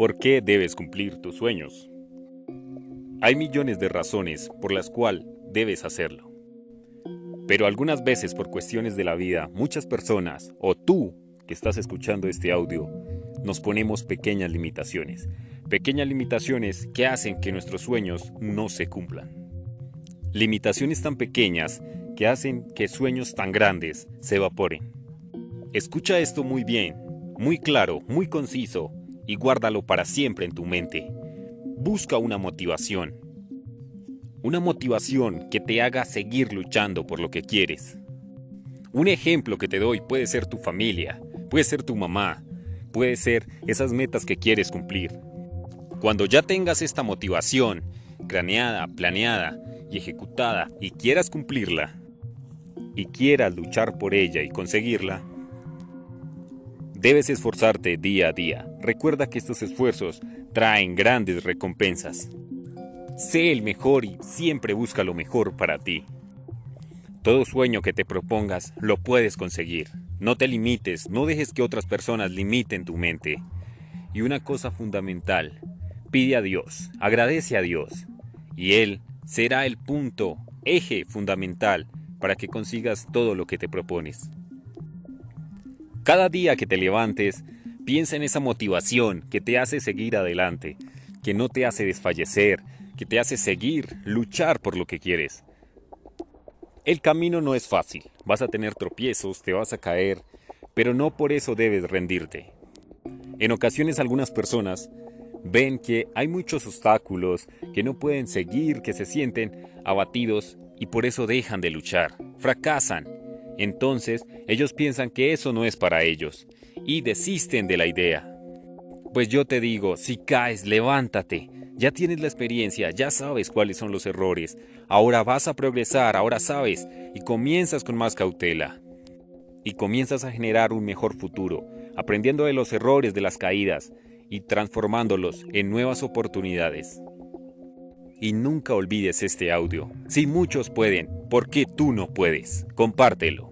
¿Por qué debes cumplir tus sueños? Hay millones de razones por las cuales debes hacerlo. Pero algunas veces por cuestiones de la vida, muchas personas, o tú que estás escuchando este audio, nos ponemos pequeñas limitaciones. Pequeñas limitaciones que hacen que nuestros sueños no se cumplan. Limitaciones tan pequeñas que hacen que sueños tan grandes se evaporen. Escucha esto muy bien, muy claro, muy conciso y guárdalo para siempre en tu mente. Busca una motivación. Una motivación que te haga seguir luchando por lo que quieres. Un ejemplo que te doy puede ser tu familia, puede ser tu mamá, puede ser esas metas que quieres cumplir. Cuando ya tengas esta motivación, craneada, planeada y ejecutada y quieras cumplirla, y quieras luchar por ella y conseguirla, Debes esforzarte día a día. Recuerda que estos esfuerzos traen grandes recompensas. Sé el mejor y siempre busca lo mejor para ti. Todo sueño que te propongas lo puedes conseguir. No te limites, no dejes que otras personas limiten tu mente. Y una cosa fundamental, pide a Dios, agradece a Dios, y Él será el punto, eje fundamental para que consigas todo lo que te propones. Cada día que te levantes, piensa en esa motivación que te hace seguir adelante, que no te hace desfallecer, que te hace seguir, luchar por lo que quieres. El camino no es fácil, vas a tener tropiezos, te vas a caer, pero no por eso debes rendirte. En ocasiones algunas personas ven que hay muchos obstáculos, que no pueden seguir, que se sienten abatidos y por eso dejan de luchar, fracasan entonces ellos piensan que eso no es para ellos y desisten de la idea. Pues yo te digo, si caes, levántate. Ya tienes la experiencia, ya sabes cuáles son los errores. Ahora vas a progresar, ahora sabes, y comienzas con más cautela. Y comienzas a generar un mejor futuro, aprendiendo de los errores de las caídas y transformándolos en nuevas oportunidades. Y nunca olvides este audio. Si muchos pueden, ¿por qué tú no puedes? Compártelo.